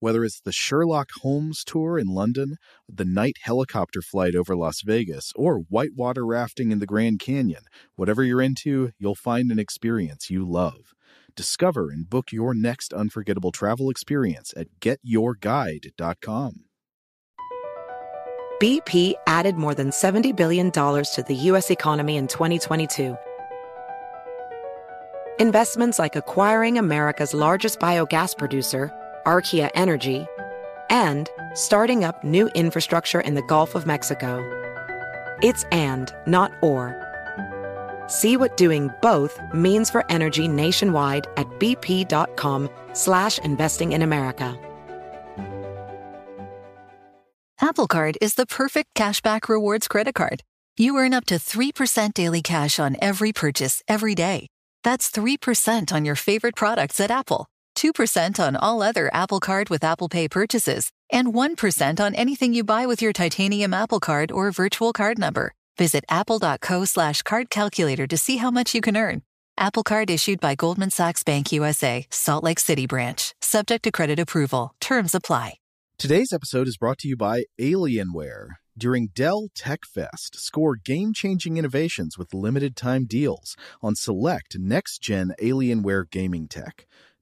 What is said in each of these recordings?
Whether it's the Sherlock Holmes tour in London, the night helicopter flight over Las Vegas, or whitewater rafting in the Grand Canyon, whatever you're into, you'll find an experience you love. Discover and book your next unforgettable travel experience at getyourguide.com. BP added more than $70 billion to the U.S. economy in 2022. Investments like acquiring America's largest biogas producer, Archaea Energy, and starting up new infrastructure in the Gulf of Mexico. It's and, not or. See what doing both means for energy nationwide at bp.com slash investing in America. Apple Card is the perfect cashback rewards credit card. You earn up to 3% daily cash on every purchase every day. That's 3% on your favorite products at Apple, 2% on all other Apple Card with Apple Pay purchases, and 1% on anything you buy with your titanium Apple Card or virtual card number. Visit apple.co slash card calculator to see how much you can earn. Apple Card issued by Goldman Sachs Bank USA, Salt Lake City branch, subject to credit approval. Terms apply. Today's episode is brought to you by Alienware. During Dell Tech Fest, score game changing innovations with limited time deals on select next gen Alienware gaming tech.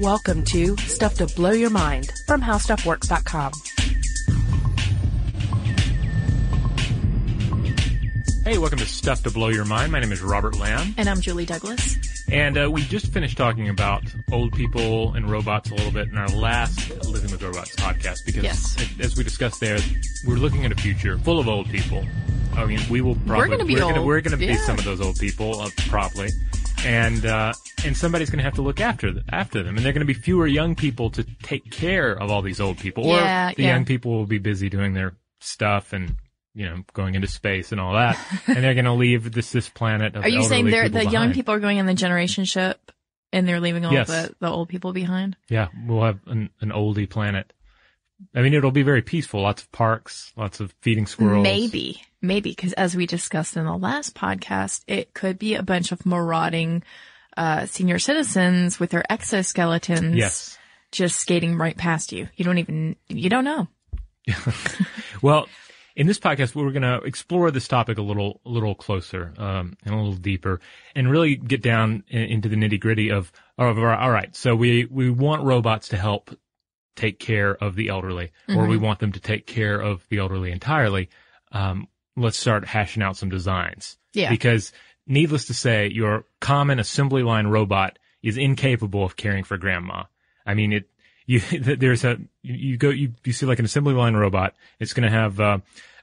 Welcome to Stuff to Blow Your Mind from HowStuffWorks.com. Hey, welcome to Stuff to Blow Your Mind. My name is Robert Lamb. And I'm Julie Douglas. And uh, we just finished talking about old people and robots a little bit in our last Living with Robots podcast because, Yes. as we discussed there, we're looking at a future full of old people. I mean, we will probably gonna be we're gonna, old. we're gonna be some of those old people uh, probably, and uh, and somebody's gonna have to look after th- after them, and there are gonna be fewer young people to take care of all these old people, or Yeah, the yeah. young people will be busy doing their stuff and. You know, going into space and all that, and they're going to leave this this planet. Of Are you saying elderly they're, people the young people are going on the generation ship and they're leaving all Yes. the, the old people behind? Yeah, we'll have an, an oldie planet. I mean, it'll be very peaceful. Lots of parks, lots of feeding squirrels. Maybe, maybe, because as we discussed in the last podcast, it could be a bunch of marauding uh, senior citizens with their exoskeletons Yes. just skating right past you. You don't even, you don't know. Well, in this podcast, we're going to explore this topic a little, a little closer, um, and a little deeper, and really get down in, into the nitty gritty of, of our, all right. So we we want robots to help take care of the elderly, or we want them to take care of the elderly entirely. Um, let's start hashing out some designs. Yeah. Because needless to say, your common assembly line robot is incapable of caring for grandma. I mean, it, you, there's a, you go, you, you see like an assembly line robot, it's going to have, uh,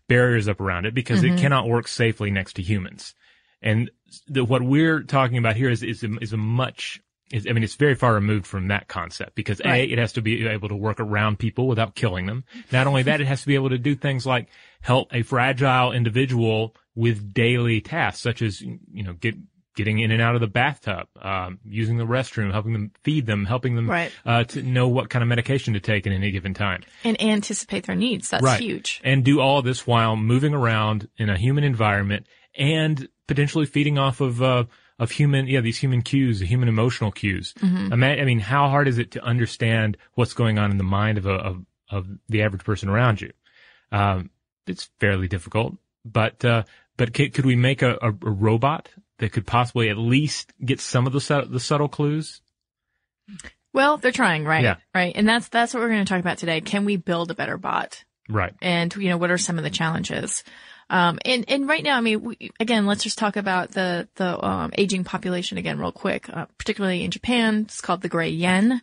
barriers up around it because it cannot work safely next to humans. And the, what we're talking about here is, is a, is a much, is, I mean, it's very far removed from that concept because Right. A, it has to be able to work around people without killing them. Not only that, it has to be able to do things like help a fragile individual with daily tasks such as, you know, get, getting in and out of the bathtub, um, using the restroom, helping them feed them, helping them, Right. uh, to know what kind of medication to take at any given time. And anticipate their needs. That's Right. huge. And do all this while moving around in a human environment and potentially feeding off of, uh, of human, yeah, these human cues, human emotional cues. Ima- I mean, how hard is it to understand what's going on in the mind of a, of, of the average person around you? Um, it's fairly difficult, but, uh, but could, could we make a, a, a robot that could possibly at least get some of the, su- the subtle clues? Well, they're trying, right? Yeah. Right. And that's, that's what we're going to talk about today. Can we build a better bot? Right. And, you know, what are some of the challenges? Um, and, and right now, I mean, we, again, let's just talk about the, the, um, aging population again real quick, uh, particularly in Japan. It's called the gray yen.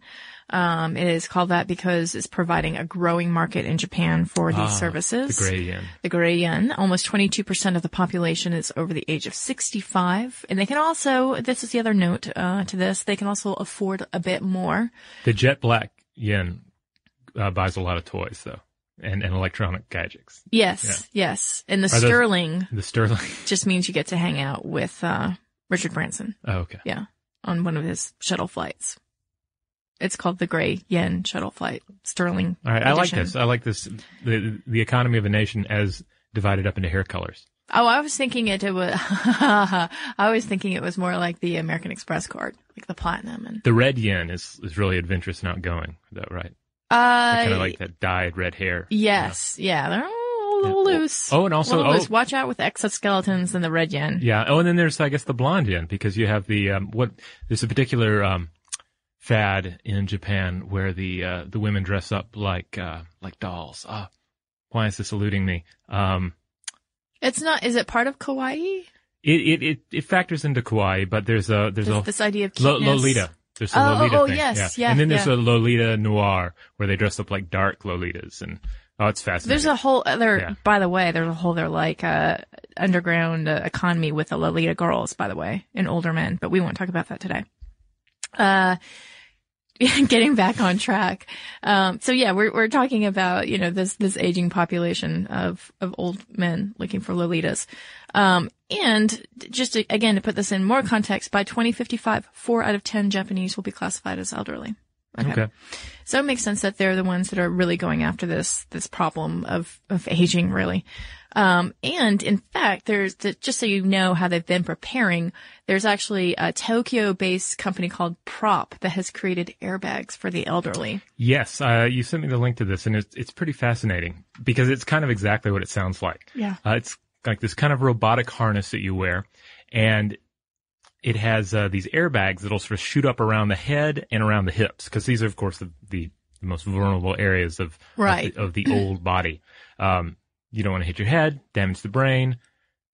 Um, it is called that because it's providing a growing market in Japan for these services. The gray yen. The gray yen. Almost 22% of the population is over the age of 65. And they can also, this is the other note, uh, to this, they can also afford a bit more. The jet black yen uh, buys a lot of toys though, and, and electronic gadgets. Yes, yes. And the Are those- sterling The sterling. just means you get to hang out with, uh, Richard Branson. Oh, okay. Yeah. On one of his shuttle flights. It's called the gray yen shuttle flight. Sterling. All right. I like this. I like this. The the economy of a nation as divided up into hair colors. Oh, I was thinking it, it was, I was thinking it was more like the American Express card, like the platinum and, The red yen is is really adventurous and outgoing. Though, right? Uh, kind of like that dyed red hair. yes, yeah, they're a little Yeah. loose. Oh, and also- oh. loose. Watch out with exoskeletons and the red yen. Yeah. Oh, and then there's, I guess, the blonde yen because you have the um, what? There's a particular um, fad in Japan where the uh, the women dress up like uh, like dolls. Ah, why is this eluding me? Um, It's not, is it part of kawaii? it, it it it factors into kawaii, but there's a there's This, a this idea of cuteness. Lolita. There's a Oh, Lolita oh, thing. yes, yeah, And then there's yeah. a Lolita noir where they dress up like dark Lolitas, and oh, it's fascinating. There's a whole other, Yeah. by the way, there's a whole other like, uh, underground uh, economy with the Lolita girls, by the way, and older men, but we won't talk about that today. Uh, getting back on track. Um, so yeah, we're, we're talking about, you know, this, this aging population of, of old men looking for Lolitas. Um, and just to, again, to put this in more context, by 2055, four out of 10 Japanese will be classified as elderly. okay. So it makes sense that they're the ones that are really going after this, this problem of, of aging, really. Um, and in fact, there's, the, just so you know how they've been preparing, there's actually a Tokyo-based company called Prop that has created airbags for the elderly. Yes, uh, you sent me the link to this, and it's it's pretty fascinating because it's kind of exactly what it sounds like. Yeah. Uh, it's like this kind of robotic harness that you wear, and it has uh, these airbags that'll sort of shoot up around the head and around the hips because these are, of course, the, the, most vulnerable areas of Right. of the, of the old body. Um, you don't want to hit your head, damage the brain.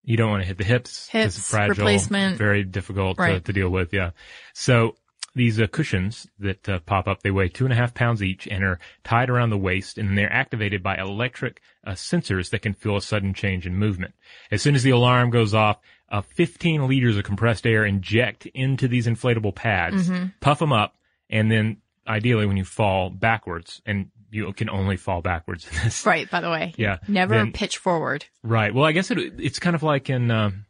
You don't want to hit the hips. Hips, it's fragile, replacement. very difficult to, to deal with. Yeah. So these uh, cushions that uh, pop up, they weigh two and a half pounds each and are tied around the waist and they're activated by electric uh, sensors that can feel a sudden change in movement. As soon as the alarm goes off, uh, 15 liters of compressed air inject into these inflatable pads, Mm-hmm. puff them up, and then ideally when you fall backwards, and you can only fall backwards in this. Right, by the way. Yeah. Never Then- pitch forward. Right. Well, I guess it, it's kind of like in, um,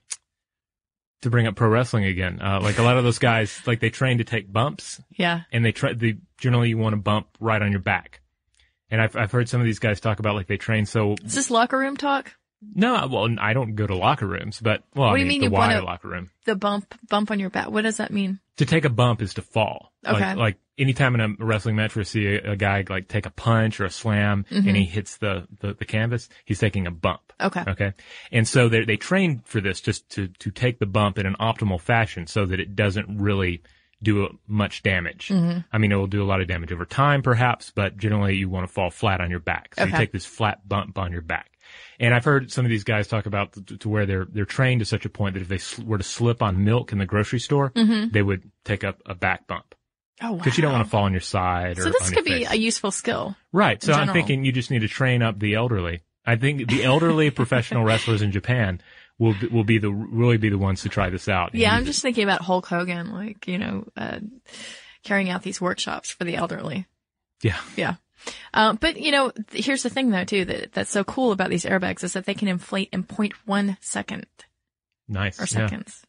to bring up pro wrestling again, uh, like a lot of those guys, like they train to take bumps Yeah. and they try, they generally you want to bump right on your back. And I've, I've heard some of these guys talk about like they train so, Is this locker room talk? no, well, I don't go to locker rooms, but, well, What I do you mean, the you wide locker room. The bump, bump on your back. What does that mean? To take a bump is to fall. Okay. Like, like anytime in a wrestling match you see a, a guy like take a punch or a slam Mm-hmm. and he hits the, the, the canvas, he's taking a bump. Okay. Okay. And so they they train for this just to to take the bump in an optimal fashion so that it doesn't really do much damage. Mm-hmm. I mean, it will do a lot of damage over time, perhaps, but generally you want to fall flat on your back. So you take this flat bump on your back. And I've heard some of these guys talk about to, to where they're they're trained to such a point that if they sl- were to slip on milk in the grocery store, they would take up a back bump Oh, wow. because you don't want to fall on your side or So this could be face. a useful skill. Right. So I'm thinking you just need to train up the elderly. I think the elderly professional wrestlers in Japan will be, will be the really be the ones to try this out. Yeah, I'm it. just thinking about Hulk Hogan, like, you know, uh, carrying out these workshops for the elderly. yeah. Yeah. Uh, but you know, th- here's the thing though too, that, that's so cool about these airbags is that they can inflate in 0.1 second Nice. or Yeah. seconds.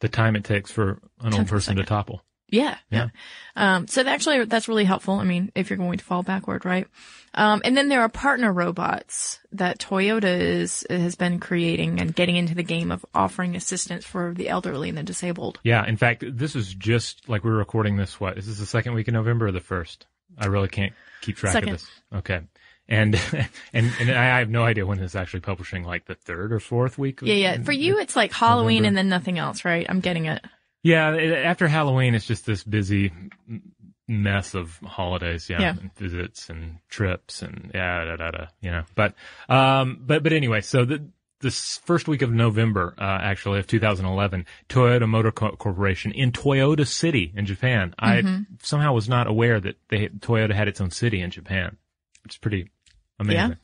The time it takes for an old person to topple. Yeah. Yeah. Yeah. Um, so that actually, that's really helpful. I mean, if you're going to fall backward, right? Um, and then there are partner robots that Toyota is, has been creating and getting into the game of offering assistance for the elderly and the disabled. Yeah. In fact, this is just like we're recording this. What is this the second week in November or the first? I really can't keep track Second. of this. Okay. And, and, and I have no idea when it's actually publishing, like the third or fourth week. Yeah. Yeah. For you, it's like Halloween November. and then nothing else, right? I'm getting it. Yeah, it- after Halloween, it's just this busy mess of holidays, yeah, Yeah. and visits and trips and yeah, da, da, da, you know. But, um, but, but anyway, so the, this first week of November, uh, actually of 2011, Toyota Motor Co- Corporation in Toyota City in Japan. I somehow was not aware that they, Toyota had its own city in Japan. It's pretty amazing.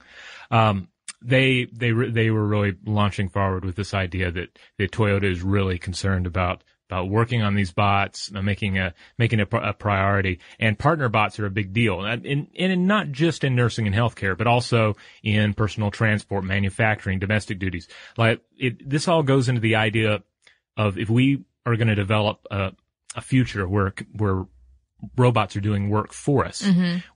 Um, they they re- they were really launching forward with this idea that that Toyota is really concerned about about working on these bots, uh, making a making it a priority, and partner bots are a big deal, and, and, and not just in nursing and healthcare, but also in personal transport, manufacturing, domestic duties. Like it, this all goes into the idea of if we are going to develop a, a future where where robots are doing work for us,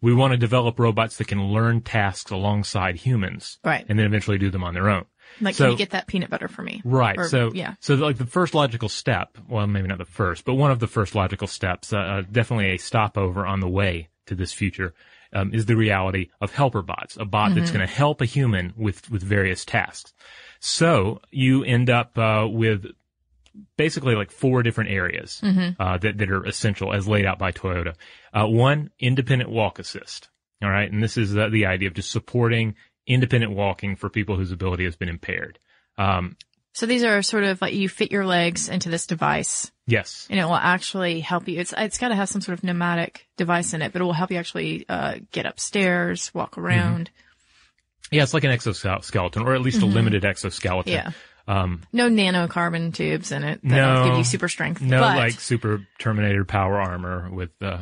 we want to develop robots that can learn tasks alongside humans, Right. and then eventually do them on their own. Like, So- can you get that peanut butter for me? Right. Or- so yeah. So like the first logical step, well, maybe not the first, but one of the first logical steps, uh, uh, definitely a stopover on the way to this future, um, is the reality of helper bots, a bot Mm-hmm. that's going to help a human with with various tasks. So you end up uh, with basically like four different areas Mm-hmm. uh, that that are essential as laid out by Toyota. Uh, one, independent walk assist. All right, and this is uh, the idea of just supporting independent walking for people whose ability has been impaired. Um, So these are sort of like you fit your legs into this device yes. and it will actually help you. It's, it's got to have some sort of pneumatic device in it, but it will help you actually, uh, get upstairs, walk Mm-hmm. around. Yeah, it's like an exoskeleton, or at least a limited exoskeleton. Mm-hmm. Yeah. Um, No nanocarbon tubes in it that No. give you super strength. no, but, like super Terminator power armor with uh,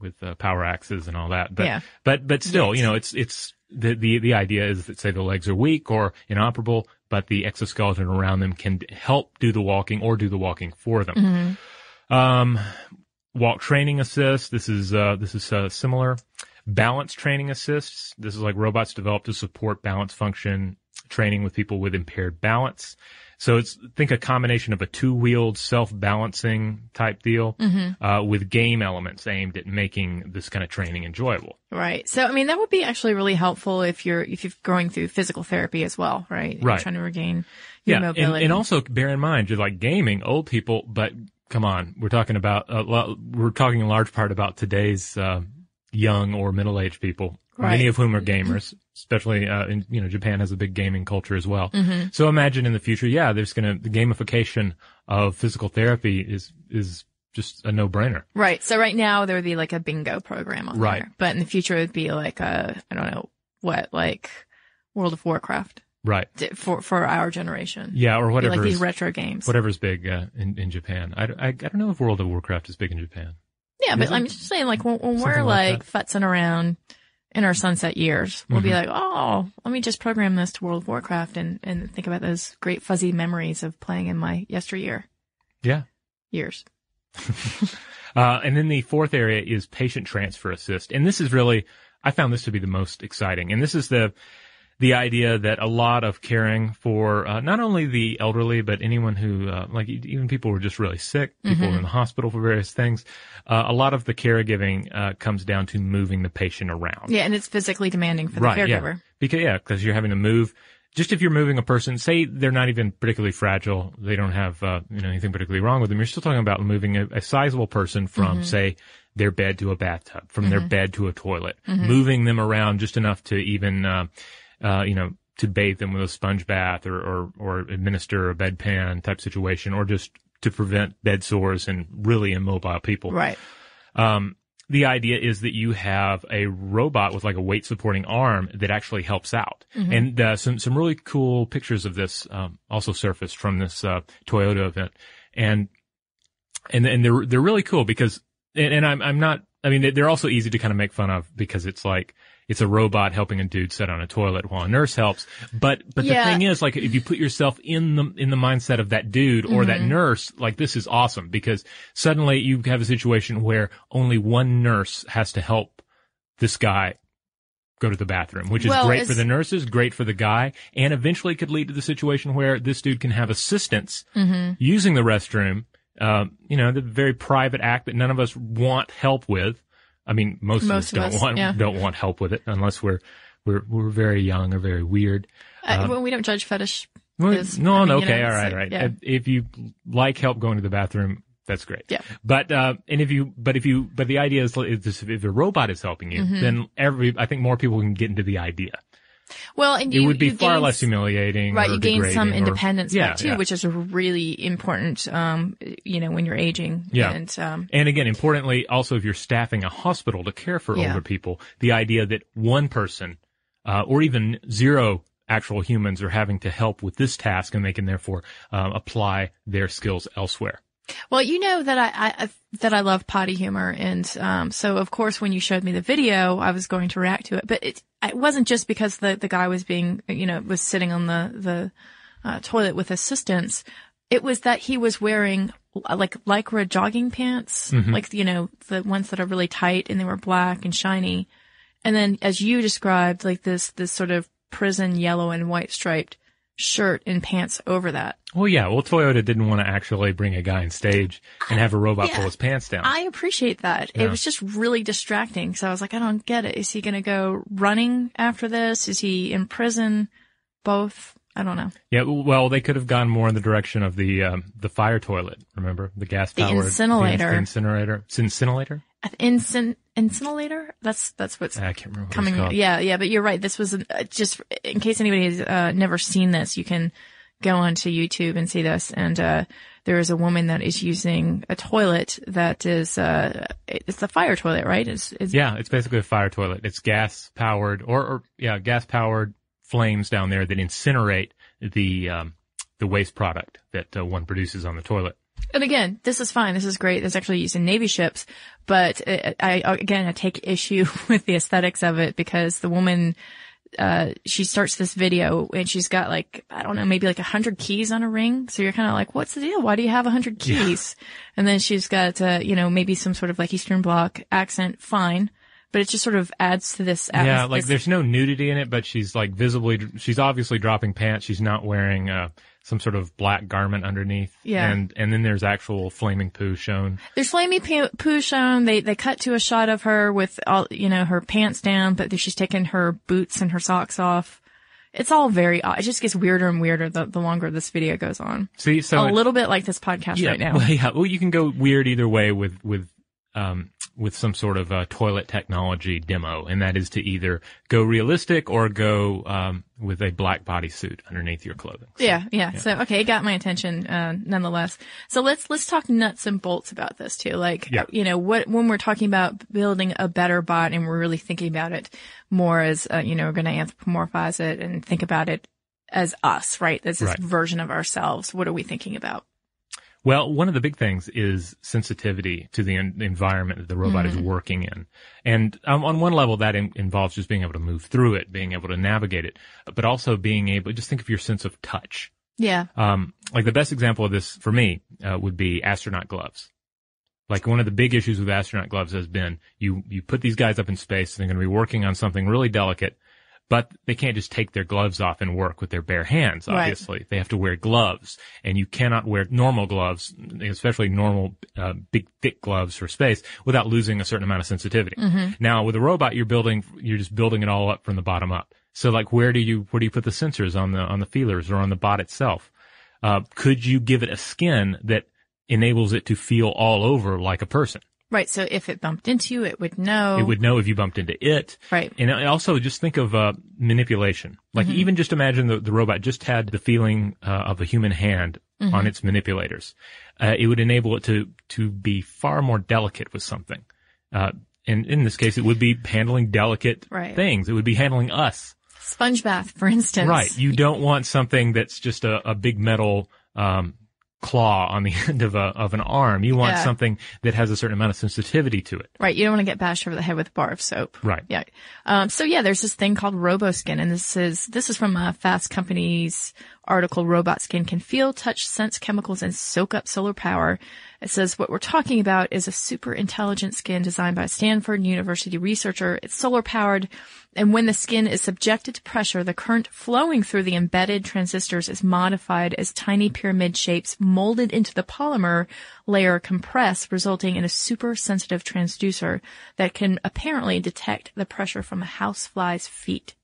with uh, power axes and all that. But Yeah. but but still, Yes. you know, it's it's the the the idea is that say the legs are weak or inoperable, but the exoskeleton around them can help do the walking or do the walking for them. Mm-hmm. Um, walk training assist. This is uh, this is uh, similar. Balance training assists. This is like robots developed to support balance function training with people with impaired balance. So it's think a combination of a two-wheeled self-balancing type deal Mm-hmm. uh, with game elements aimed at making this kind of training enjoyable. Right. So, I mean, that would be actually really helpful if you're, if you're going through physical therapy as well, right? You're Right. trying to regain your Yeah, and, mobility. and also bear in mind, just like gaming, old people, but come on, we're talking about a lot, we're talking in large part about today's uh, young or middle-aged people, many of whom are gamers. Especially, uh, in, you know, Japan has a big gaming culture as well. Mm-hmm. So imagine in the future, yeah, there's gonna the gamification of physical therapy is is just a no-brainer. Right. So right now there would be like a bingo program on Right. there, but in the future it would be like a, I don't know what, like World of Warcraft Right. for, for our generation. Yeah, or whatever. like these retro games. whatever's big uh, in in Japan. I, I, I don't know if World of Warcraft is big in Japan. Yeah, Is but it? I'm just saying like when, when we're like like, futzing around in our sunset years, we'll be Mm-hmm. like, oh, let me just program this to World of Warcraft and, and think about those great fuzzy memories of playing in my yesteryear Yeah. years. Uh, and then the fourth area is patient transfer assist. And this is really, I found this to be the most exciting. And this is the, the idea that a lot of caring for, uh, not only the elderly, but anyone who, uh, like even people who are just really sick, people in the hospital for various things, uh, a lot of the caregiving, uh, comes down to moving the patient around. Yeah, and it's physically demanding for the caregiver. Yeah. Because yeah, because you're having to move. Just if you're moving a person, say they're not even particularly fragile, they don't have uh, you know anything particularly wrong with them. You're still talking about moving a, a sizable person from say their bed to a bathtub, from their bed to a toilet, moving them around just enough to even uh, you know to bathe them with a sponge bath or or, or administer a bedpan type situation, or just to prevent bed sores in really immobile people Right. um, the idea is that you have a robot with like a weight supporting arm that actually helps out. And uh, some some really cool pictures of this um, also surfaced from this uh, Toyota event, and and and they're they're really cool because and, and I'm I'm not I mean they're also easy to kind of make fun of because it's like it's a robot helping a dude sit on a toilet while a nurse helps. But but Yeah. the thing is like if you put yourself in the in the mindset of that dude or that nurse, like this is awesome because suddenly you have a situation where only one nurse has to help this guy go to the bathroom, which is Well, great for the nurses, great for the guy, and eventually could lead to the situation where this dude can have assistance Mm-hmm. using the restroom. Um, you know, the very private act that none of us want help with. I mean, most, Most of us don't us, want yeah. don't want help with it unless we're we're we're very young or very weird. Uh, well, we don't judge fetish. Well, is- no, I mean, no, you okay, know, all it's right, yeah. Uh, If you like help going to the bathroom, that's great. Yeah. But uh, and if you, but if you, but the idea is, is if a robot is helping you, Mm-hmm. then every, I think more people can get into the idea. Well, and it would be you far gain less humiliating. Right, you gain some or- independence yeah, too, yeah. which is really important. Um, you know, when you're aging. Yeah. And um, And again, importantly, also if you're staffing a hospital to care for Yeah. older people, the idea that one person, uh, or even zero actual humans are having to help with this task and they can therefore, um, apply their skills elsewhere. Well, you know that I, I that I love potty humor, and um, so of course when you showed me the video, I was going to react to it, but it it wasn't just because the the guy was being you know was sitting on the the uh, toilet with assistance. It was that he was wearing uh, like lycra jogging pants, like you know the ones that are really tight and they were black and shiny, and then as you described, like this this sort of prison yellow and white striped shirt and pants over that. Well, yeah. Well, Toyota didn't want to actually bring a guy on stage and have a robot Yeah. pull his pants down. I appreciate that. Yeah. It was just really distracting. So I was like, I don't get it. Is he going to go running after this? Is he in prison? Both? I don't know. yeah. Well, they could have gone more in the direction of the um, the fire toilet. Remember the gas powered incinerator. the incinerator, incinerator. Incin- incinerator? That's, that's what's I can't remember. What coming. It's. Yeah, yeah, but you're right. This was uh, just in case anybody has uh, never seen this, you can go onto YouTube and see this. And uh, there is a woman that is using a toilet that is uh, it's a fire toilet, right? It's, it's Yeah, it's basically a fire toilet. It's gas powered, or, or yeah, gas powered flames down there that incinerate the um, the waste product that uh, one produces on the toilet. And again, this is fine. This is great. It's actually used in Navy ships, but uh, I, I again, I take issue with the aesthetics of it because the woman, uh, she starts this video and she's got like, I don't know, maybe like a hundred keys on a ring. So you're kind of like, what's the deal? Why do you have a hundred keys? And then she's got, uh, you know, maybe some sort of like Eastern Bloc accent. Fine. But it just sort of adds to this. yeah, like this- there's no nudity in it, but she's like visibly, she's obviously dropping pants. She's not wearing uh, some sort of black garment underneath. Yeah. and and then there's actual flaming poo shown. There's poo- poo shown. They they cut to a shot of her with all you know her pants down, but she's taken her boots and her socks off. It's all very odd. It just gets weirder and weirder the, the longer this video goes on. See, so a it- little bit like this podcast yeah, right now. Well, yeah, well, you can go weird either way with with um, with some sort of uh, toilet technology demo, and that is to either go realistic or go um, with a black bodysuit underneath your clothing. So- Yeah, yeah, So okay, it got my attention uh, nonetheless. So let's let's talk nuts and bolts about this too. Like Yeah. you know what when we're talking about building a better bot and we're really thinking about it more as uh, you know we're going to anthropomorphize it and think about it as us, right? As this Right. version of ourselves. What are we thinking about? Well, one of the big things is sensitivity to the en- environment that the robot is working in. And um, on one level, that in- involves just being able to move through it, being able to navigate it, but also being able, just think of your sense of touch. Yeah. Um, like the best example of this for me uh, would be astronaut gloves. Like one of the big issues with astronaut gloves has been you you put these guys up in space and they're going to be working on something really delicate, but they can't just take their gloves off and work with their bare hands. Right. Obviously, they have to wear gloves, and you cannot wear normal gloves, especially normal uh, big thick gloves for space, without losing a certain amount of sensitivity. Now with a robot, you're building you're just building it all up from the bottom up. So like where do you where do you put the sensors on the on the feelers or on the bot itself? Uh, could you give it a skin that enables it to feel all over like a person? Right. So if it bumped into you, it would know. It would know if you bumped into it. Right. And also just think of uh, manipulation. Like even just imagine the, the robot just had the feeling uh, of a human hand on its manipulators. Uh, it would enable it to to be far more delicate with something. Uh, and in this case, it would be handling delicate Right. things. It would be handling us. Sponge bath, for instance. Right. You don't want something that's just a, a big metal um, claw on the end of a of an arm. You want Yeah. something that has a certain amount of sensitivity to it. Right. You don't want to get bashed over the head with a bar of soap. Right. Yeah. Um, so yeah, there's this thing called RoboSkin, and this is this is from a Fast Company's article. Robot skin can feel, touch, sense chemicals, and soak up solar power. It says what we're talking about is a super intelligent skin designed by Stanford University researcher. It's solar powered, and when the skin is subjected to pressure, the current flowing through the embedded transistors is modified as tiny pyramid shapes molded into the polymer layer compress, resulting in a super sensitive transducer that can apparently detect the pressure from a housefly's feet.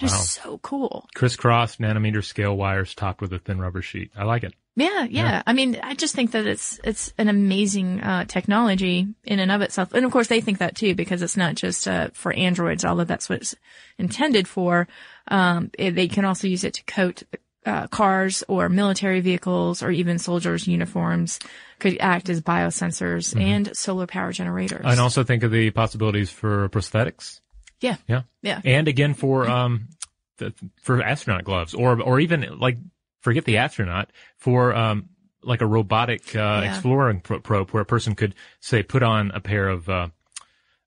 Is Wow. so cool. Crisscross nanometer scale wires topped with a thin rubber sheet. I like it. Yeah, yeah, I mean, I just think that it's it's an amazing uh, technology in and of itself, and of course they think that too because it's not just uh, for androids, although that's what it's intended for. Um, it, they can also use it to coat uh, cars or military vehicles or even soldiers' uniforms. Could act as biosensors and solar power generators. And also think of the possibilities for prosthetics. Yeah, Yeah. yeah, And again for, um, the, for astronaut gloves or, or even like, forget the astronaut for, um, like a robotic, uh, Yeah. exploring pro- probe where a person could say put on a pair of, uh,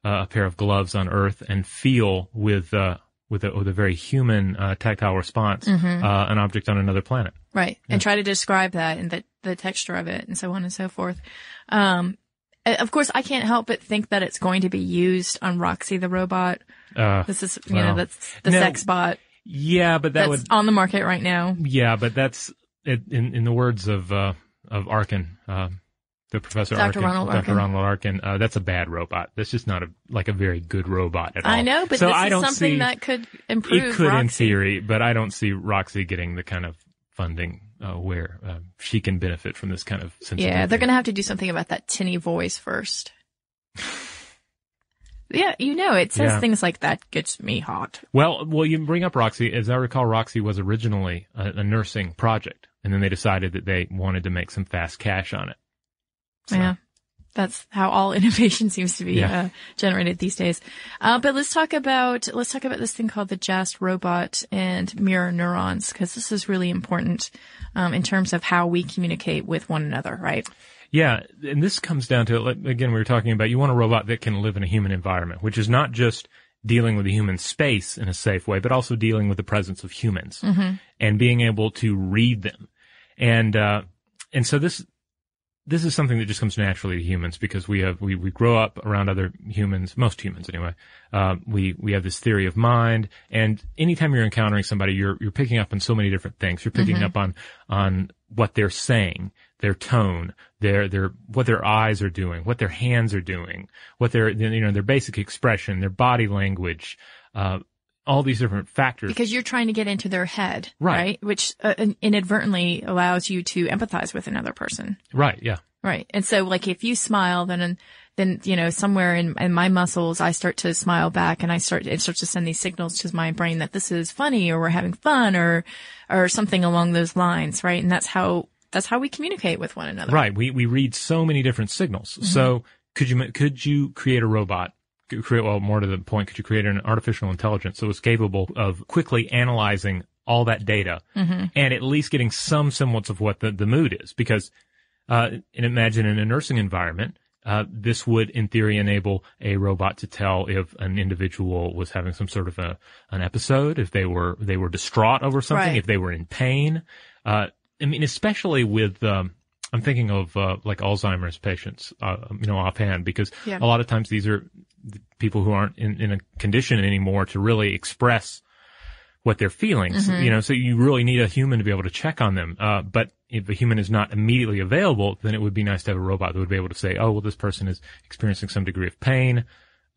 uh, a pair of gloves on Earth and feel with, uh, with a, with a very human, uh, tactile response, Mm-hmm. uh, an object on another planet. right. And try to describe that and the the texture of it and so on and so forth. Um, of course, I can't help but think that it's going to be used on Roxy the robot. Uh, This is, you Well, know, that's the no, sex bot yeah, but that that's would, on the market right now. Yeah, but that's it, in in the words of uh, of Arkin, uh, the professor Dr. Arkin, Ronald Dr. Arkin. Ronald Arkin. Uh, that's a bad robot. That's just not a like a very good robot at all. I know, but so this I is don't something see, that could improve. it could in theory, but I don't see Roxy getting the kind of funding uh, where uh, she can benefit from this kind of. Yeah, they're going to have to do something about that tinny voice first. yeah, you know, it says Yeah. things like that gets me hot. Well, well, you bring up Roxy. As I recall, Roxy was originally a, a nursing project, and then they decided that they wanted to make some fast cash on it. So- Yeah. That's how all innovation seems to be Yeah. uh, generated these days. Uh, but let's talk about let's talk about this thing called the JAST robot and mirror neurons because this is really important um, in terms of how we communicate with one another, right? Yeah, and this comes down to like, again we were talking about you want a robot that can live in a human environment, which is not just dealing with a human space in a safe way, but also dealing with the presence of humans and being able to read them. And uh, and so this this is something that just comes naturally to humans because we have we, we grow up around other humans, most humans anyway. Uh, we we have this theory of mind, and anytime you're encountering somebody, you're you're picking up on so many different things. You're picking up on on what they're saying, their tone, their their what their eyes are doing, what their hands are doing, what their you know their basic expression, their body language, uh, all these different factors. Because you're trying to get into their head, Right. right? Which uh, inadvertently allows you to empathize with another person. right? Yeah. Right. And so like if you smile, then, then, you know, somewhere in, in my muscles, I start to smile back and I start, it starts to send these signals to my brain that this is funny or we're having fun or, or something along those lines. Right. And that's how, that's how we communicate with one another. Right. We we read so many different signals. Mm-hmm. So could you could you create a robot? Create well more to the point. Could you create an artificial intelligence that was capable of quickly analyzing all that data Mm-hmm. and at least getting some semblance of what the, the mood is? Because uh, and imagine in a nursing environment. Uh, this would, in theory, enable a robot to tell if an individual was having some sort of a an episode, if they were they were distraught over something, Right. if they were in pain. Uh, I mean, especially with um, I'm thinking of uh, like Alzheimer's patients, uh, you know, offhand, because Yeah. a lot of times these are people who aren't in, in a condition anymore to really express what they're feeling. Mm-hmm. You know, so you really need a human to be able to check on them. Uh, but if a human is not immediately available, then it would be nice to have a robot that would be able to say, oh, well, this person is experiencing some degree of pain.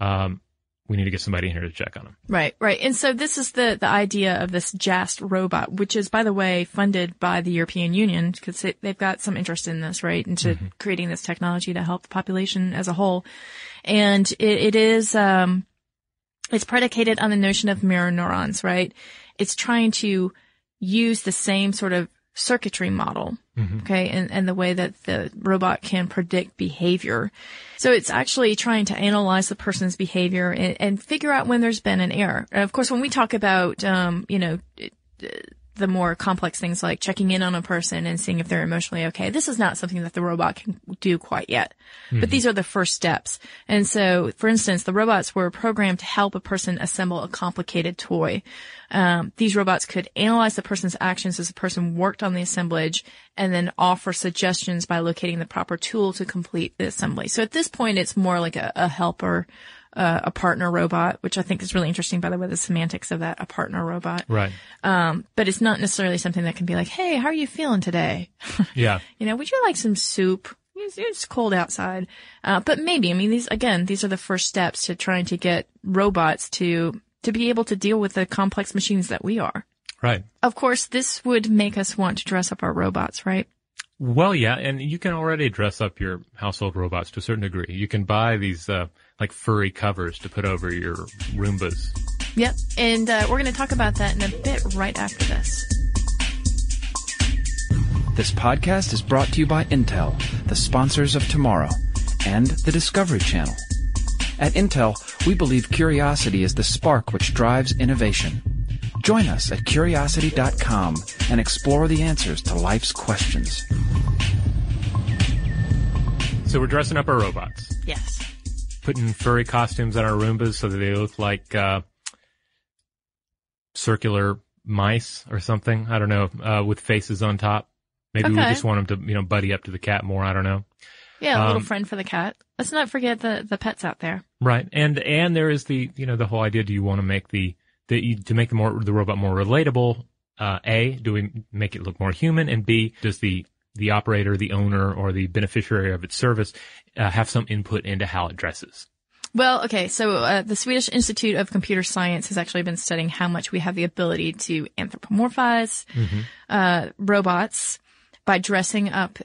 Um, we need to get somebody in here to check on them. Right, right. And so this is the, the idea of this JAST robot, which is, by the way, funded by the European Union because they've got some interest in this, right? Into creating this technology to help the population as a whole. And it, it is, um, it's predicated on the notion of mirror neurons, right? It's trying to use the same sort of circuitry model. Okay. And, and the way that the robot can predict behavior. So it's actually trying to analyze the person's behavior and, and figure out when there's been an error. And of course, when we talk about, um, you know, the more complex things like checking in on a person and seeing if they're emotionally okay. This is not something that the robot can do quite yet, but these are the first steps. And so, for instance, the robots were programmed to help a person assemble a complicated toy. Um, these robots could analyze the person's actions as the person worked on the assemblage and then offer suggestions by locating the proper tool to complete the assembly. So at this point, it's more like a, a helper, uh, a partner robot, which I think is really interesting, by the way, the semantics of that, a partner robot. Right. Um, but it's not necessarily something that can be like, Hey, how are you feeling today? Yeah. You know, would you like some soup? It's, it's cold outside. Uh, but maybe, I mean, these, again, these are the first steps to trying to get robots to, to be able to deal with the complex machines that we are. Right. Of course, this would make us want to dress up our robots, right? Well, yeah, and you can already dress up your household robots to a certain degree. You can buy these uh, like furry covers to put over your Roombas. Yep. And uh, we're going to talk about that in a bit right after this. This podcast is brought to you by Intel, the sponsors of tomorrow, and the Discovery Channel. At Intel, we believe curiosity is the spark which drives innovation. Join us at curiosity.com and explore the answers to life's questions. So we're dressing up our robots, Yes. Putting furry costumes on our Roombas so that they look like uh, circular mice or something. I don't know, uh, with faces on top. Maybe we just want them to, you know, buddy up to the cat more. I don't know. Yeah, a little Um, friend for the cat. Let's not forget the, the pets out there. Right. And, and there is the, you know, the whole idea, do you want to make the, the, you- to make the more, the robot more relatable? Uh, A, do we make it look more human? And B, does the, the operator, the owner, or the beneficiary of its service, uh, have some input into how it dresses? Well, okay, so uh, the Swedish Institute of Computer Science has actually been studying how much we have the ability to anthropomorphize uh, robots by dressing up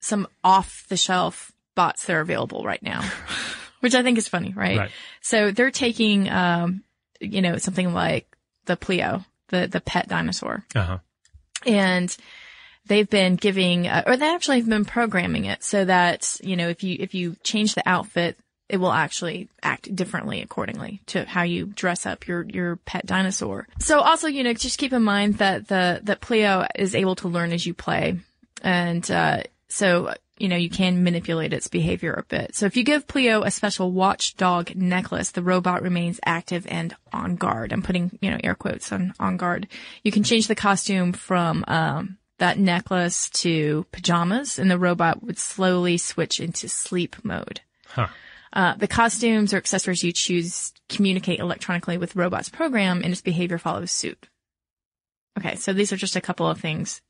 some off-the-shelf bots that are available right now, which I think is funny, right? Right. So they're taking, um, you know, something like the Pleo, the the pet dinosaur, Uh huh. and they've been giving uh, or they actually have been programming it so that you know if you if you change the outfit it will actually act differently accordingly to how you dress up your your pet dinosaur. So also you know just keep in mind that the that pleo is able to learn as you play. And uh so you know you can manipulate its behavior a bit. So if you give pleo a special watchdog necklace the robot remains active and on guard. I'm putting you know air quotes on on guard. You can change the costume from um that necklace to pajamas and the robot would slowly switch into sleep mode. Huh. Uh, the costumes or accessories you choose communicate electronically with robot's program and its behavior follows suit. Okay, so these are just a couple of things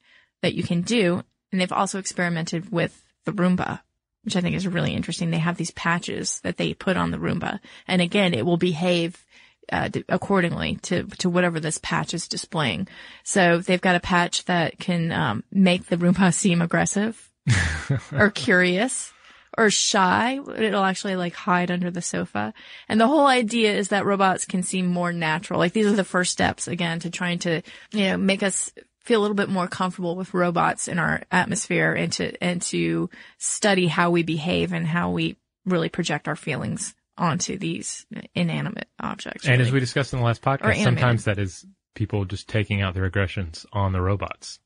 that you can do. And they've also experimented with the Roomba, which I think is really interesting. They have these patches that they put on the Roomba. And again, it will behave uh, accordingly to to whatever this patch is displaying. So they've got a patch that can um, make the Roomba seem aggressive or curious or shy. It'll actually like hide under the sofa. And the whole idea is that robots can seem more natural. Like these are the first steps again to trying to you know make us feel a little bit more comfortable with robots in our atmosphere and to and to study how we behave and how we really project our feelings onto these inanimate objects. And as we discussed in the last podcast, sometimes that is people just taking out their aggressions on the robots.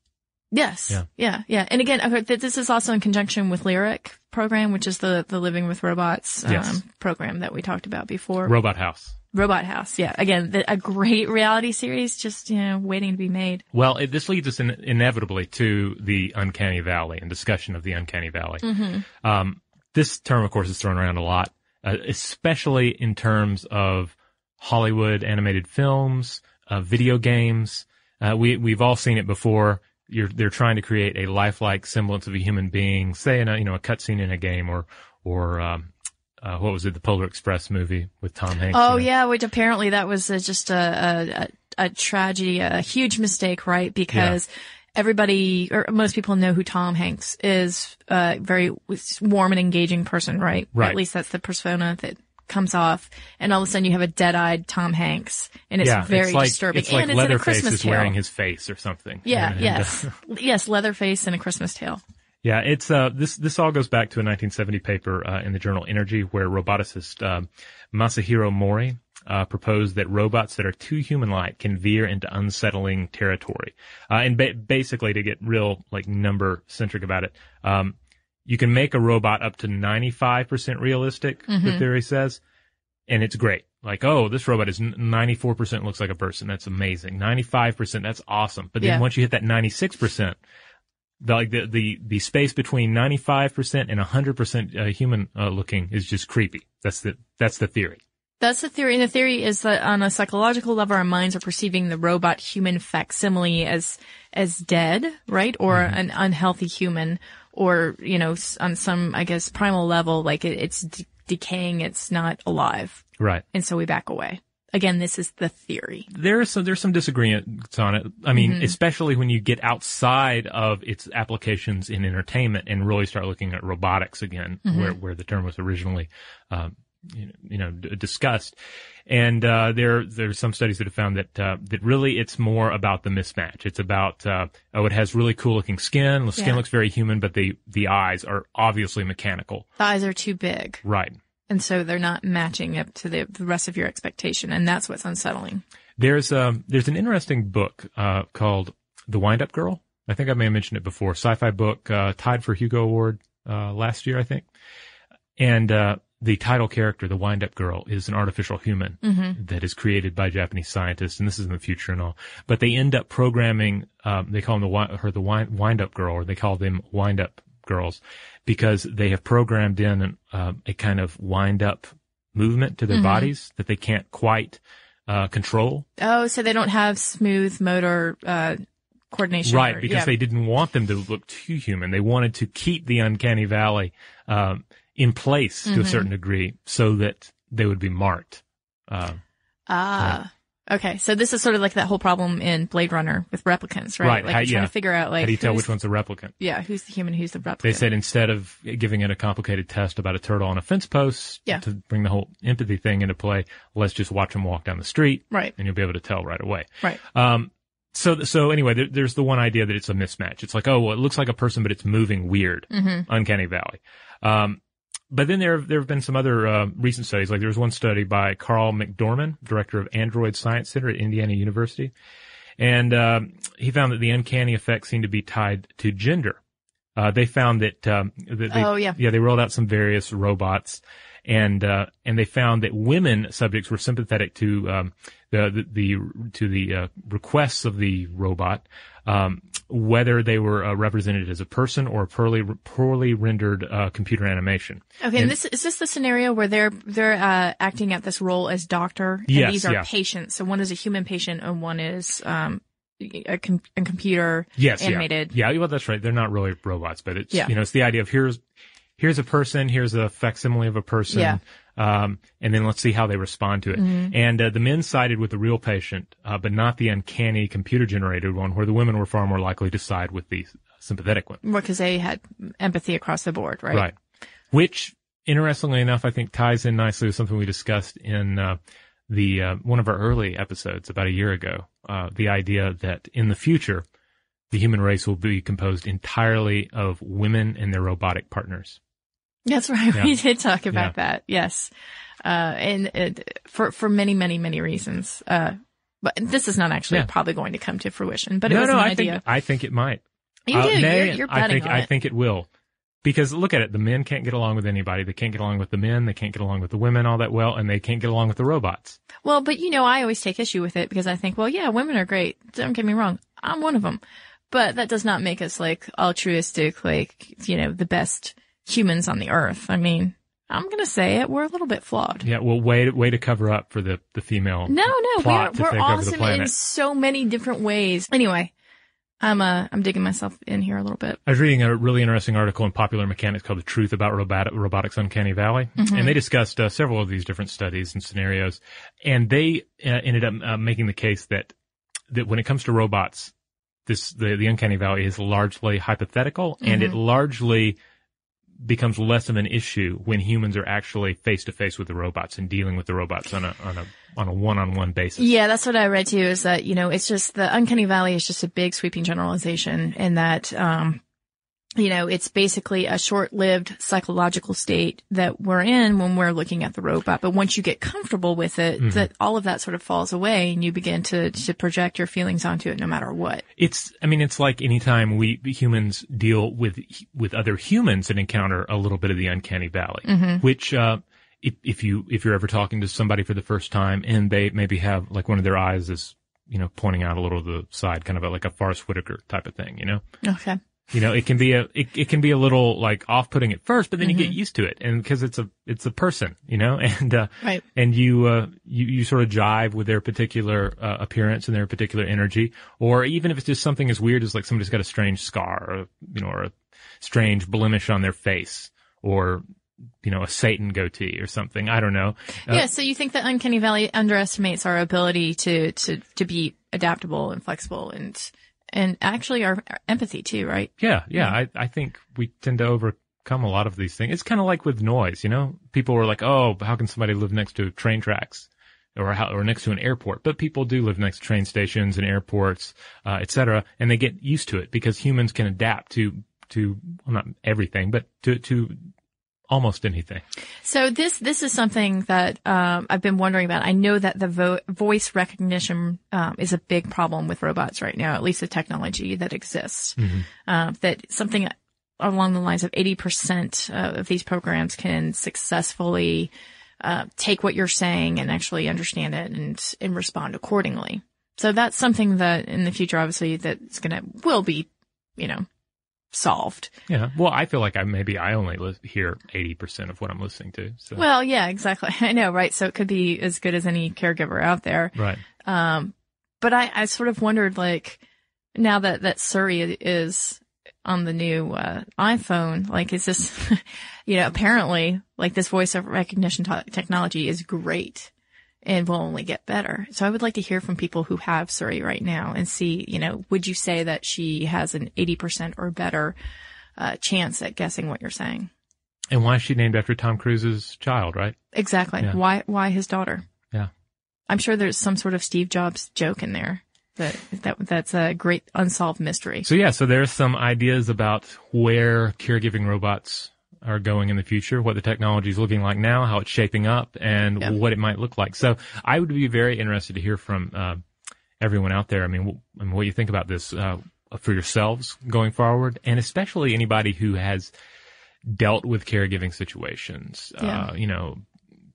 Yes. Yeah. Yeah. Yeah. And again, I've heard that this is also in conjunction with LIREC program, which is the, the Living with Robots um, Yes. program that we talked about before. Robot House. Robot House. Yeah. Again, the, a great reality series just, you know, waiting to be made. Well, it, this leads us in, inevitably to the uncanny valley and discussion of the uncanny valley. Um, this term, of course, is thrown around a lot, uh, especially in terms of Hollywood animated films, uh, video games. Uh, we we've all seen it before. You're, they're trying to create a lifelike semblance of a human being, say in a you know a cutscene in a game, or or um, uh, what was it, the Polar Express movie with Tom Hanks. Oh, yeah. Which apparently that was uh, just a, a, a, a tragedy, a huge mistake, right? Because everybody or most people know who Tom Hanks is, a very warm and engaging person, right? Right. At least that's the persona that comes off. And all of a sudden you have a dead-eyed Tom Hanks and it's yeah, very it's like, disturbing. It's like and it's in a Leatherface Christmas is tale. wearing his face or something. Yeah, And, uh, yes. yes, Leatherface in a Christmas tale. Yeah, it's uh this this all goes back to a 1970 paper uh, in the journal Energy where roboticist uh, Masahiro Mori uh, proposed that robots that are too human-like can veer into unsettling territory. Uh, and ba- basically, to get real like number centric about it, um, you can make a robot up to 95% realistic. The theory says, and it's great. Like, oh, this robot is 94% looks like a person. That's amazing. 95%, that's awesome. But then Yeah. once you hit that 96%, the, like the, the, the space between 95% and 100% uh, human uh, looking is just creepy. That's the, that's the theory. That's the theory. And the theory is that on a psychological level, our minds are perceiving the robot human facsimile as, as dead, right? Or an unhealthy human or, you know, on some, I guess, primal level, like it, it's de- decaying. It's not alive. Right. And so we back away. Again, this is the theory. There is some, there's some disagreements on it. I mean, Mm-hmm. especially when you get outside of its applications in entertainment and really start looking at robotics again, Mm-hmm. where, where the term was originally, um, you know, you know d- discussed. And, uh, there, there's some studies that have found that, uh, that really it's more about the mismatch. It's about, uh, oh, it has really cool looking skin. The skin Yeah. looks very human, but the, the eyes are obviously mechanical. The eyes are too big. Right. And so they're not matching up to the, the rest of your expectation. And that's what's unsettling. There's um there's an interesting book uh called The Wind Up Girl. I think I may have mentioned it before. Sci-fi book uh, tied for Hugo Award uh, last year, I think. And uh, the title character, the Wind Up Girl, is an artificial human that is created by Japanese scientists, and this is in the future and all. But they end up programming. Um, they call them the her the wind, Up Girl, or they call them Wind Up Girls, because they have programmed in an, uh, a kind of wind up movement to their bodies that they can't quite uh, control. Oh, so they don't have smooth motor, uh, coordination. Right, or- because yeah. they didn't want them to look too human. They wanted to keep the uncanny valley um, in place Mm-hmm. to a certain degree so that they would be marked. Uh, Ah. Okay, so this is sort of like that whole problem in Blade Runner with replicants, right? Right, Like how- you're trying yeah. to figure out like how do you tell which one's a replicant? yeah, who's the human, who's the replicant. They said instead of giving it a complicated test about a turtle on a fence post Yeah. to bring the whole empathy thing into play, let's just watch them walk down the street, Right. and you'll be able to tell right away. right. Um, so, so anyway, there, there's the one idea that it's a mismatch. It's like, oh, well, it looks like a person, but it's moving weird. Uncanny Valley. Um, but then there, there have been some other, uh, recent studies. Like there was one study by Karl MacDorman, director of Android Science Center at Indiana University. And, um, he found that the uncanny effect seemed to be tied to gender. Uh, they found that, um, that they, Oh, yeah. yeah, they rolled out some various robots and, uh, and they found that women subjects were sympathetic to, um, the, the, the to the, uh, requests of the robot, um, whether they were uh, represented as a person or a poorly, poorly rendered, uh, computer animation. Okay, and, this is this the scenario where they're they're uh, acting at this role as doctor, and Yes, these are yeah. patients. So one is a human patient, and one is um a, com- a computer Yes, animated. Yeah. yeah, well, that's right. They're not really robots, but it's Yeah. you know, it's the idea of here's here's a person, here's a facsimile of a person, Yeah. Um, and then let's see how they respond to it. Mm-hmm. And uh, the men sided with the real patient, uh, but not the uncanny computer generated one, where the women were far more likely to side with the sympathetic one. because they had empathy across the board, right? Right. Which, interestingly enough, I think ties in nicely with something we discussed in uh, the uh, one of our early episodes about a year ago. Uh, the idea that in the future, the human race will be composed entirely of women and their robotic partners. That's right. Yeah. We did talk about Yeah. that. Yes. Uh, and it, for, for many, many, many reasons. Uh, but this is not actually Yeah. probably going to come to fruition, but it no, was no, an I idea. think I think it might. you Uh, do. nay, you're, you're I think I it. think it will. Because look at it, the men can't get along with anybody. They can't get along with the men. They can't get along with the women all that well, and they can't get along with the robots. Well, but you know, I always take issue with it because I think, well, yeah, women are great. Don't get me wrong. I'm one of them. But that does not make us like altruistic, like, you know, the best humans on the earth. I mean, I'm going to say it. We're a little bit flawed. Yeah, well, way to, way to cover up for the the female. No, no, we're, we're take over the awesome in so many different ways. Anyway, I'm, uh, I'm digging myself in here a little bit. I was reading a really interesting article in Popular Mechanics called "The Truth About Robot- Robotics Uncanny Valley," and they discussed uh, several of these different studies and scenarios, and they uh, ended up uh, making the case that that when it comes to robots, this the the uncanny valley is largely hypothetical, and it largely becomes less of an issue when humans are actually face to face with the robots and dealing with the robots on a on a on a one on one basis. Yeah, that's what I read too. Is that you know it's just the uncanny valley is just a big sweeping generalization, in that um, you know it's basically a short-lived psychological state that we're in when we're looking at the robot. But once you get comfortable with it, Mm-hmm. that all of that sort of falls away, and you begin to to project your feelings onto it, no matter what. It's, I mean, it's like anytime we humans deal with, with other humans and encounter a little bit of the uncanny valley, which, uh, if, if you, if you're ever talking to somebody for the first time and they maybe have like one of their eyes is, you know, pointing out a little to the side, kind of a, like a Forest Whitaker type of thing, you know? Okay. You know, it can be a, it, it can be a little like off-putting at first, but then you get used to it. And because it's a, it's a person, you know, and, uh, Right. and you, uh, you, you sort of jive with their particular, uh, appearance and their particular energy. Or even if it's just something as weird as like somebody's got a strange scar or, you know, or a strange blemish on their face or you know, a Satan goatee or something. I don't know. Uh, yeah. So you think that Uncanny Valley underestimates our ability to, to, to be adaptable and flexible and, and actually our, our empathy too, right? Yeah. Yeah. I, I think we tend to overcome a lot of these things. It's kind of like with noise, you know, people were like, Oh, how can somebody live next to train tracks? Or, how, or next to an airport, but people do live next to train stations and airports, uh, et cetera, and they get used to it because humans can adapt to, to, well, not everything, but to, to almost anything. So this this is something that um, I've been wondering about. I know that the vo- voice recognition um, is a big problem with robots right now, at least the technology that exists. Mm-hmm. Uh, that something along the lines of eighty percent uh, of these programs can successfully uh, take what you're saying and actually understand it and and respond accordingly. So that's something that in the future, obviously, that's gonna will be, you know, solved. Yeah. Well, I feel like I maybe I only li- hear 80% of what I'm listening to. So. Well, yeah, exactly. I know, right? So it could be as good as any caregiver out there. right. Um, but I, I sort of wondered, like, now that, that Siri is on the new, uh, iPhone, like, is this, you know, apparently, like, this voice recognition t- technology is great and will only get better. So I would like to hear from people who have Siri right now and see, you know, would you say that she has an 80% or better, uh, chance at guessing what you're saying? And why is she named after Tom Cruise's child, right? Exactly. Yeah. Why, why his daughter? Yeah. I'm sure there's some sort of Steve Jobs joke in there. That, that that's a great unsolved mystery. So yeah, so there's some ideas about where caregiving robots are going in the future, what the technology is looking like now, how it's shaping up, and Yeah. what it might look like. So I would be very interested to hear from uh, everyone out there. I mean, w- I mean, what you think about this uh, for yourselves going forward, and especially anybody who has dealt with caregiving situations. Yeah. Uh, you know,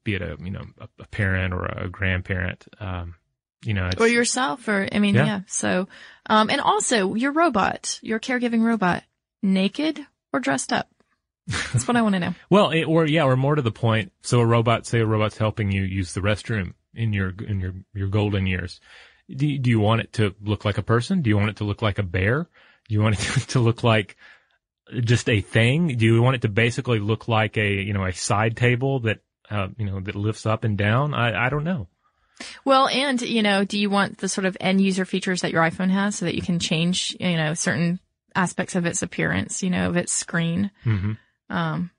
be it a you know a, a parent or a grandparent. Um, you know, Or yourself, or I mean, Yeah. yeah. So, um, and also your robot, your caregiving robot, naked or dressed up. That's what I want to know. Well, it, or yeah, or more to the point. So a robot, say a robot's helping you use the restroom in your in your your golden years. Do you, do you want it to look like a person? Do you want it to look like a bear? Do you want it to look like just a thing? Do you want it to basically look like a you know a side table that uh, you know that lifts up and down? I I don't know. Well, and you know, do you want the sort of end user features that your iPhone has, so that you can change, you know, certain aspects of its appearance, you know, of its screen, hmm um,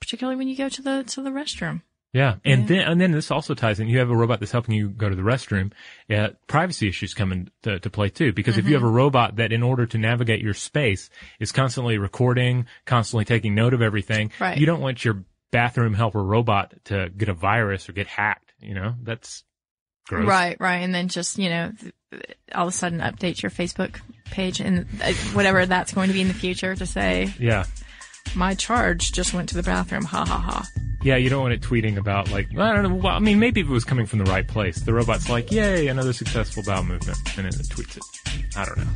particularly when you go to the to the restroom. Yeah, and Yeah. then and then this also ties in. You have a robot that's helping you go to the restroom. Yeah, privacy issues come into to play too. Because if you have a robot that, in order to navigate your space, is constantly recording, constantly taking note of everything, Right. you don't want your bathroom helper robot to get a virus or get hacked. You know, that's gross. Right, right. And then just, you know, all of a sudden update your Facebook page and uh, whatever that's going to be in the future to say, Yeah. My charge just went to the bathroom. Ha ha ha. Yeah, you don't want it tweeting about like I don't know. Well, I mean, maybe if it was coming from the right place, the robot's like, "Yay, another successful bowel movement," and then it tweets it. I don't know.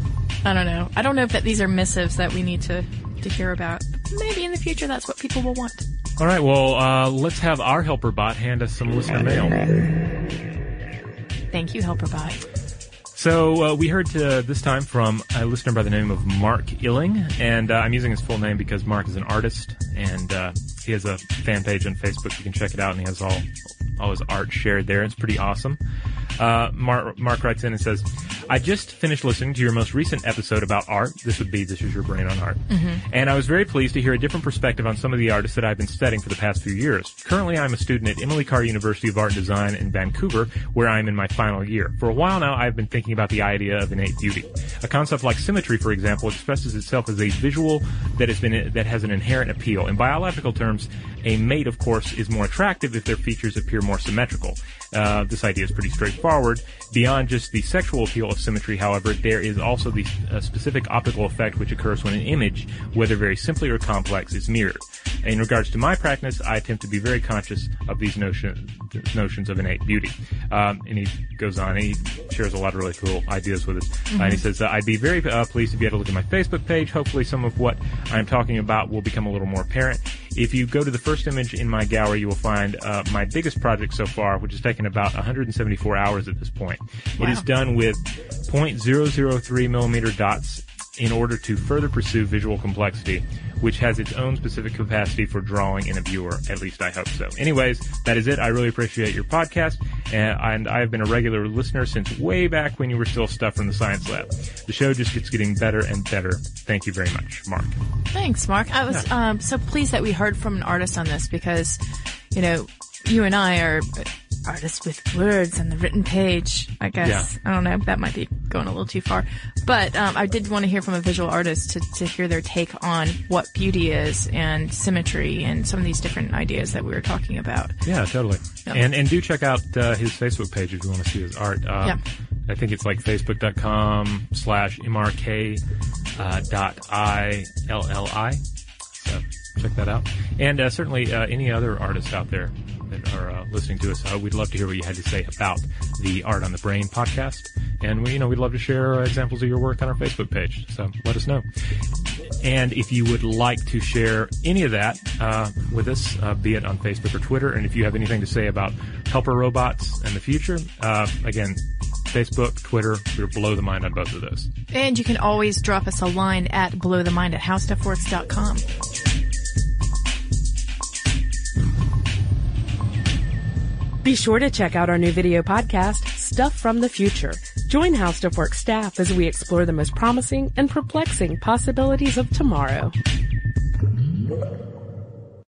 I don't know. I don't know if that these are missives that we need to, to hear about. Maybe in the future that's what people will want. All right, well, uh, let's have our helper bot hand us some listener mail. Thank you, Helper Bot. So uh, we heard uh, this time from a listener by the name of Mark Illing, and uh, I'm using his full name because Mark is an artist, and uh, he has a fan page on Facebook. You can check it out, and he has all all his art shared there. It's pretty awesome. Uh, Mark, Mark writes in and says, "I just finished listening to your most recent episode about art. This would be this is your brain on art, and I was very pleased to hear a different perspective on some of the artists that I've been studying for the past few years. Currently, I'm a student at Emily Carr University of Art and Design in Vancouver, where I'm in my final year. For a while now, I've been thinking about the idea of innate beauty. A concept like symmetry, for example, expresses itself as a visual that has been that has an inherent appeal. In biological terms, a mate, of course, is more attractive if their features appear more symmetrical. Uh, this idea is pretty straightforward. Beyond just the sexual appeal of symmetry, however, there is also the uh, specific optical effect which occurs when an image, whether very simply or complex, is mirrored. In regards to my practice, I attempt to be very conscious of these notion, notions of innate beauty. Um, and he goes on, and he shares a lot of really cool ideas with us. Uh, and he says, uh, I'd be very uh, pleased to be able to look at my Facebook page. Hopefully some of what I'm talking about will become a little more apparent. If you go to the first image in my gallery, you will find uh, my biggest project so far, which has taken about 174 hours at this point. It is done with 0.003 millimeter dots in order to further pursue visual complexity, which has its own specific capacity for drawing in a viewer. At least I hope so. Anyways, that is it. I really appreciate your podcast, and, I've been a regular listener since way back when you were still stuff from the science lab. The show just keeps getting better and better. Thank you very much, Mark. Thanks, Mark. I was um, so pleased that we heard from an artist on this because, you know, you and I are artists with words on the written page. I guess I don't know. That might be going a little too far, but um, I did want to hear from a visual artist to to hear their take on what beauty is and symmetry and some of these different ideas that we were talking about. Yeah, totally. Yeah. And and do check out uh, his Facebook page if you want to see his art. Uh, Yeah. I think it's like facebook.com slash mrk uh, dot i l l i. So check that out. And uh, certainly uh, any other artists out there that are uh, listening to us, uh, we'd love to hear what you had to say about the Art on the Brain podcast. And we, you know, we'd love to share uh, examples of your work on our Facebook page. So let us know. And if you would like to share any of that uh, with us, uh, be it on Facebook or Twitter, and if you have anything to say about helper robots and the future, uh, again, Facebook, Twitter, we're blow the mind on both of those. And you can always drop us a line at blowthemind at howstuffworks.com. Be sure to check out our new video podcast, Stuff from the Future. Join How Stuff Works staff as we explore the most promising and perplexing possibilities of tomorrow.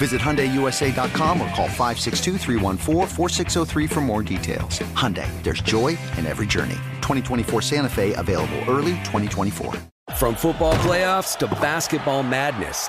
Visit HyundaiUSA.com or call 562-314-4603 for more details. Hyundai, there's joy in every journey. 2024 Santa Fe available early 2024. From football playoffs to basketball madness,